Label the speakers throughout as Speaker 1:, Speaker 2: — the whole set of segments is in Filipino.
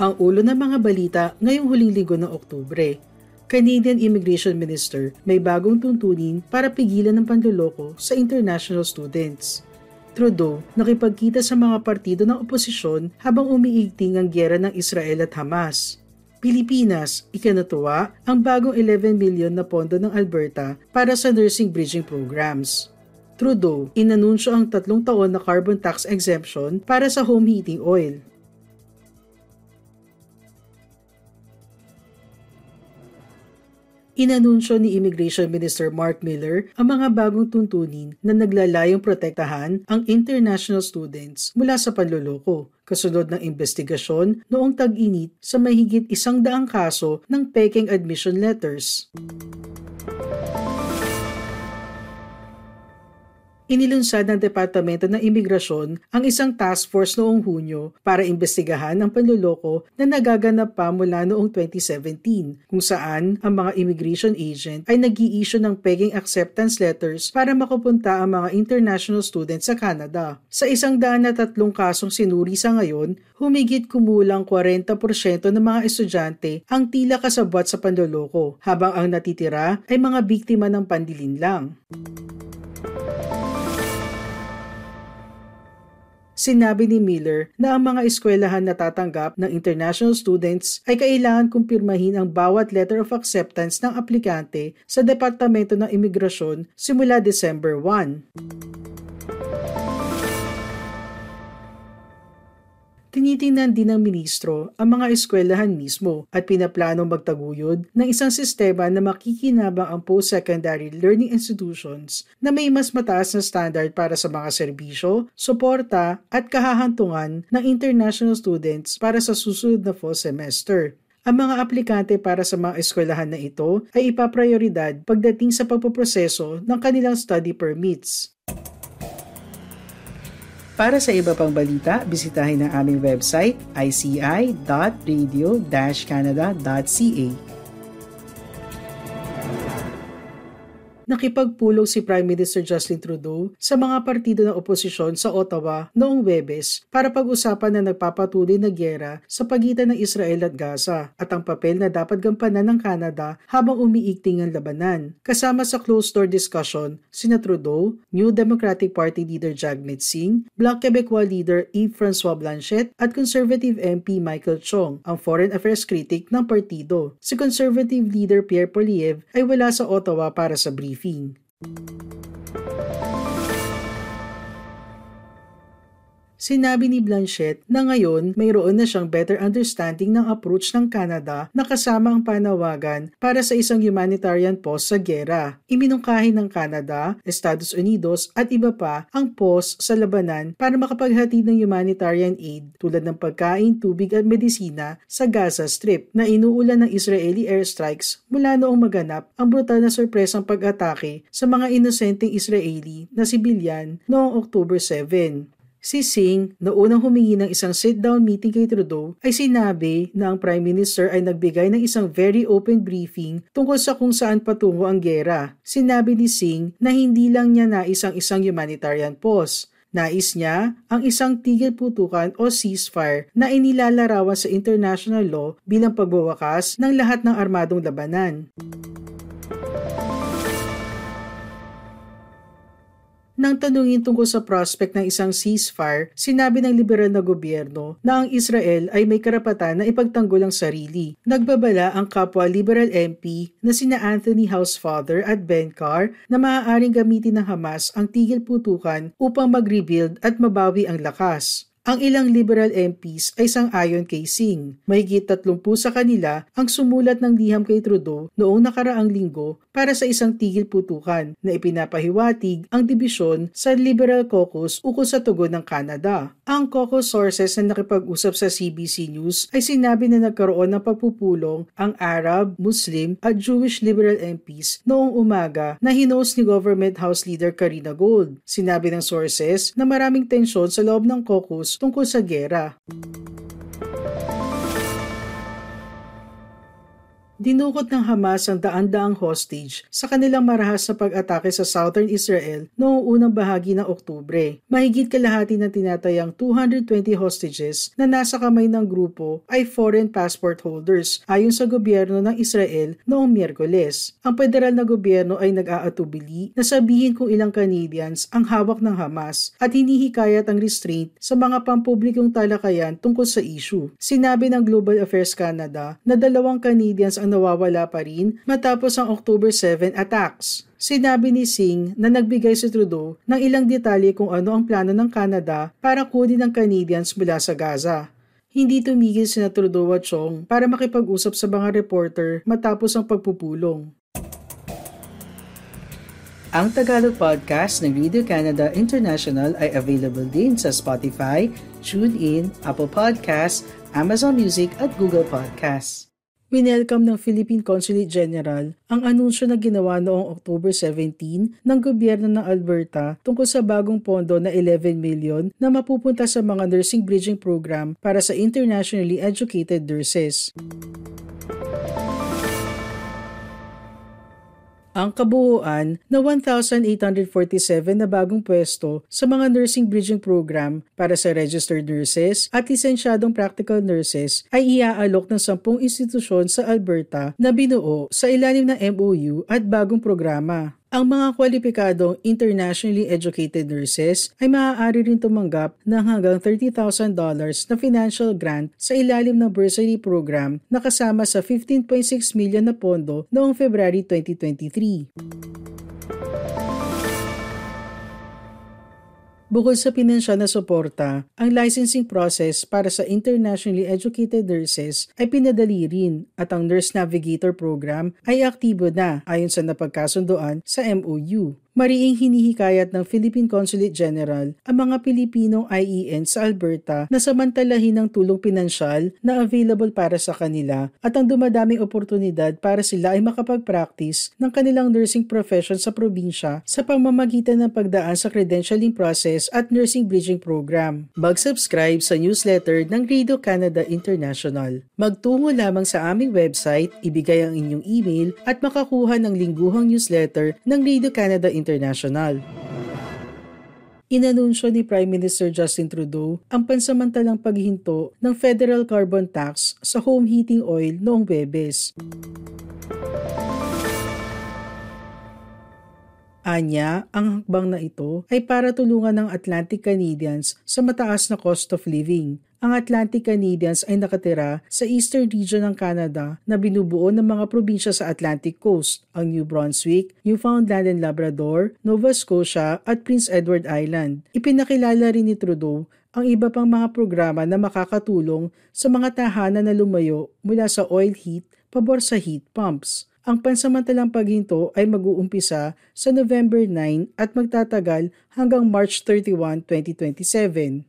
Speaker 1: Ang ulo ng mga balita ngayong huling linggo ng Oktubre. Canadian Immigration Minister may bagong tuntunin para pigilan ng panluloko sa international students. Trudeau nakipagkita sa mga partido ng oposisyon habang umiigting ang gyera ng Israel at Hamas. Pilipinas, ikinatuwa ang bagong 11 milyon na pondo ng Alberta para sa nursing bridging programs. Trudeau, inanunsyo ang tatlong taon na carbon tax exemption para sa home heating oil Inanunsyo ni Immigration Minister Mark Miller ang mga bagong tuntunin na naglalayong protektahan ang international students mula sa panluloko kasunod ng investigasyon noong tag-init sa mahigit isang daang kaso ng peking admission letters. Inilunsad ng Departamento ng Imigrasyon ang isang task force noong Hunyo para imbestigahan ang panluloko na nagaganap pa mula noong 2017 kung saan ang mga immigration agent ay nag issue ng pegging acceptance letters para makapunta ang mga international students sa Canada. Sa isang daan na tatlong kasong sinuri sa ngayon, humigit kumulang 40% ng mga estudyante ang tila kasabwat sa panloloko habang ang natitira ay mga biktima ng pandilin lang. Sinabi ni Miller na ang mga eskwelahan na tatanggap ng international students ay kailangan kumpirmahin ang bawat letter of acceptance ng aplikante sa Departamento ng Imigrasyon simula December 1. Tinitingnan din ng ministro ang mga eskwelahan mismo at pinaplano magtaguyod ng isang sistema na makikinabang ang post-secondary learning institutions na may mas mataas na standard para sa mga serbisyo, suporta at kahahantungan ng international students para sa susunod na fall semester. Ang mga aplikante para sa mga eskwelahan na ito ay ipaprioridad pagdating sa pagpoproseso ng kanilang study permits. Para sa iba pang balita, bisitahin ang aming website ici.radio-canada.ca. nakipagpulong si Prime Minister Justin Trudeau sa mga partido ng oposisyon sa Ottawa noong Webes para pag-usapan na nagpapatuloy na gyera sa pagitan ng Israel at Gaza at ang papel na dapat gampanan ng Canada habang umiigting ang labanan. Kasama sa closed-door discussion, sina Trudeau, New Democratic Party leader Jagmeet Singh, Bloc Québécois leader Yves-François Blanchet at Conservative MP Michael Chong, ang foreign affairs critic ng partido. Si Conservative leader Pierre Poliev ay wala sa Ottawa para sa briefing briefing. Sinabi ni Blanchett na ngayon mayroon na siyang better understanding ng approach ng Canada na kasama ang panawagan para sa isang humanitarian pause sa gera. Iminungkahi ng Canada, Estados Unidos at iba pa ang pause sa labanan para makapaghatid ng humanitarian aid tulad ng pagkain, tubig at medisina sa Gaza Strip na inuulan ng Israeli airstrikes mula noong maganap ang brutal na sorpresang pag-atake sa mga inosenteng Israeli na sibilyan noong October 7. Si Singh, na unang humingi ng isang sit-down meeting kay Trudeau, ay sinabi na ang Prime Minister ay nagbigay ng isang very open briefing tungkol sa kung saan patungo ang gera. Sinabi ni Singh na hindi lang niya nais ang isang humanitarian pause, Nais niya ang isang tigil putukan o ceasefire na inilalarawan sa international law bilang pagbawakas ng lahat ng armadong labanan. Nang tanungin tungkol sa prospect ng isang ceasefire, sinabi ng liberal na gobyerno na ang Israel ay may karapatan na ipagtanggol ang sarili. Nagbabala ang kapwa liberal MP na sina Anthony Housefather at Ben Carr na maaaring gamitin ng Hamas ang tigil putukan upang mag-rebuild at mabawi ang lakas. Ang ilang liberal MPs ay sang-ayon kay Singh. Mahigit 30 sa kanila ang sumulat ng liham kay Trudeau noong nakaraang linggo para sa isang tigil putukan na ipinapahiwatig ang dibisyon sa Liberal Caucus ukol sa tugon ng Canada. Ang caucus sources na nakipag-usap sa CBC News ay sinabi na nagkaroon ng pagpupulong ang Arab, Muslim at Jewish liberal MPs noong umaga na hinost ni Government House Leader Karina Gold. Sinabi ng sources na maraming tensyon sa loob ng caucus tungkol sa gera. Dinukot ng Hamas ang daan-daang hostage sa kanilang marahas na pag-atake sa southern Israel noong unang bahagi ng Oktubre. Mahigit kalahati ng tinatayang 220 hostages na nasa kamay ng grupo ay foreign passport holders ayon sa gobyerno ng Israel noong Miyerkules. Ang federal na gobyerno ay nag-aatubili na sabihin kung ilang Canadians ang hawak ng Hamas at hinihikayat ang restraint sa mga pampublikong talakayan tungkol sa issue. Sinabi ng Global Affairs Canada na dalawang Canadians ang nawawala pa rin matapos ang October 7 attacks. Sinabi ni Singh na nagbigay si Trudeau ng ilang detalye kung ano ang plano ng Canada para kunin ang Canadians mula sa Gaza. Hindi tumigil si Trudeau at Chong para makipag-usap sa mga reporter matapos ang pagpupulong. Ang Tagalog podcast ng Radio Canada International ay available din sa Spotify, TuneIn, Apple Podcasts, Amazon Music at Google Podcasts. Winelcome ng Philippine Consulate General ang anunsyo na ginawa noong October 17 ng gobyerno ng Alberta tungkol sa bagong pondo na 11 million na mapupunta sa mga nursing bridging program para sa internationally educated nurses. Ang kabuuan na 1,847 na bagong pwesto sa mga nursing bridging program para sa registered nurses at lisensyadong practical nurses ay iaalok ng 10 institusyon sa Alberta na binuo sa ilalim ng MOU at bagong programa. Ang mga kwalipikadong internationally educated nurses ay maaari rin tumanggap ng hanggang $30,000 na financial grant sa ilalim ng bursary program na kasama sa 15.6 million na pondo noong February 2023. Bukod sa pinansyal na suporta, ang licensing process para sa internationally educated nurses ay pinadali rin at ang Nurse Navigator Program ay aktibo na ayon sa napagkasundoan sa MOU. Mariing hinihikayat ng Philippine Consulate General ang mga Pilipinong IEN sa Alberta na samantalahin ng tulong pinansyal na available para sa kanila at ang dumadaming oportunidad para sila ay makapag-practice ng kanilang nursing profession sa probinsya sa pamamagitan ng pagdaan sa credentialing process at nursing bridging program. Mag-subscribe sa newsletter ng Radio Canada International. Magtungo lamang sa aming website, ibigay ang inyong email at makakuha ng lingguhang newsletter ng Radio Canada International International. Inanunsyo ni Prime Minister Justin Trudeau ang pansamantalang paghinto ng federal carbon tax sa home heating oil noong Webes. Anya, ang hakbang na ito ay para tulungan ng Atlantic Canadians sa mataas na cost of living ang Atlantic Canadians ay nakatira sa eastern region ng Canada na binubuo ng mga probinsya sa Atlantic Coast, ang New Brunswick, Newfoundland and Labrador, Nova Scotia at Prince Edward Island. Ipinakilala rin ni Trudeau ang iba pang mga programa na makakatulong sa mga tahanan na lumayo mula sa oil heat pabor sa heat pumps. Ang pansamantalang paghinto ay mag-uumpisa sa November 9 at magtatagal hanggang March 31, 2027.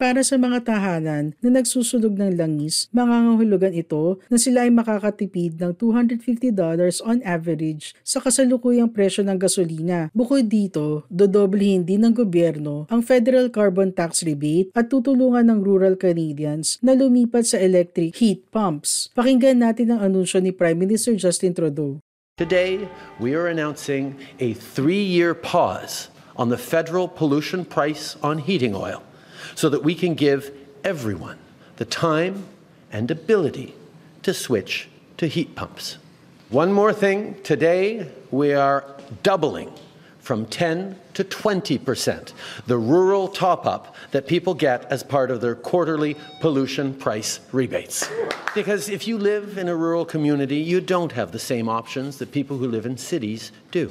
Speaker 1: Para sa mga tahanan na nagsusunog ng langis, mangangahulugan ito na sila ay makakatipid ng $250 on average sa kasalukuyang presyo ng gasolina. Bukod dito, dodoblihin din ng gobyerno ang federal carbon tax rebate at tutulungan ng rural Canadians na lumipat sa electric heat pumps. Pakinggan natin ang anunsyo ni Prime Minister Justin Trudeau.
Speaker 2: Today, we are announcing a three-year pause on the federal pollution price on heating oil. So that we can give everyone the time and ability to switch to heat pumps. One more thing today, we are doubling from 10 to 20% the rural top up that people get as part of their quarterly pollution price rebates. Because if you live in a rural community, you don't have the same options that people who live in cities do.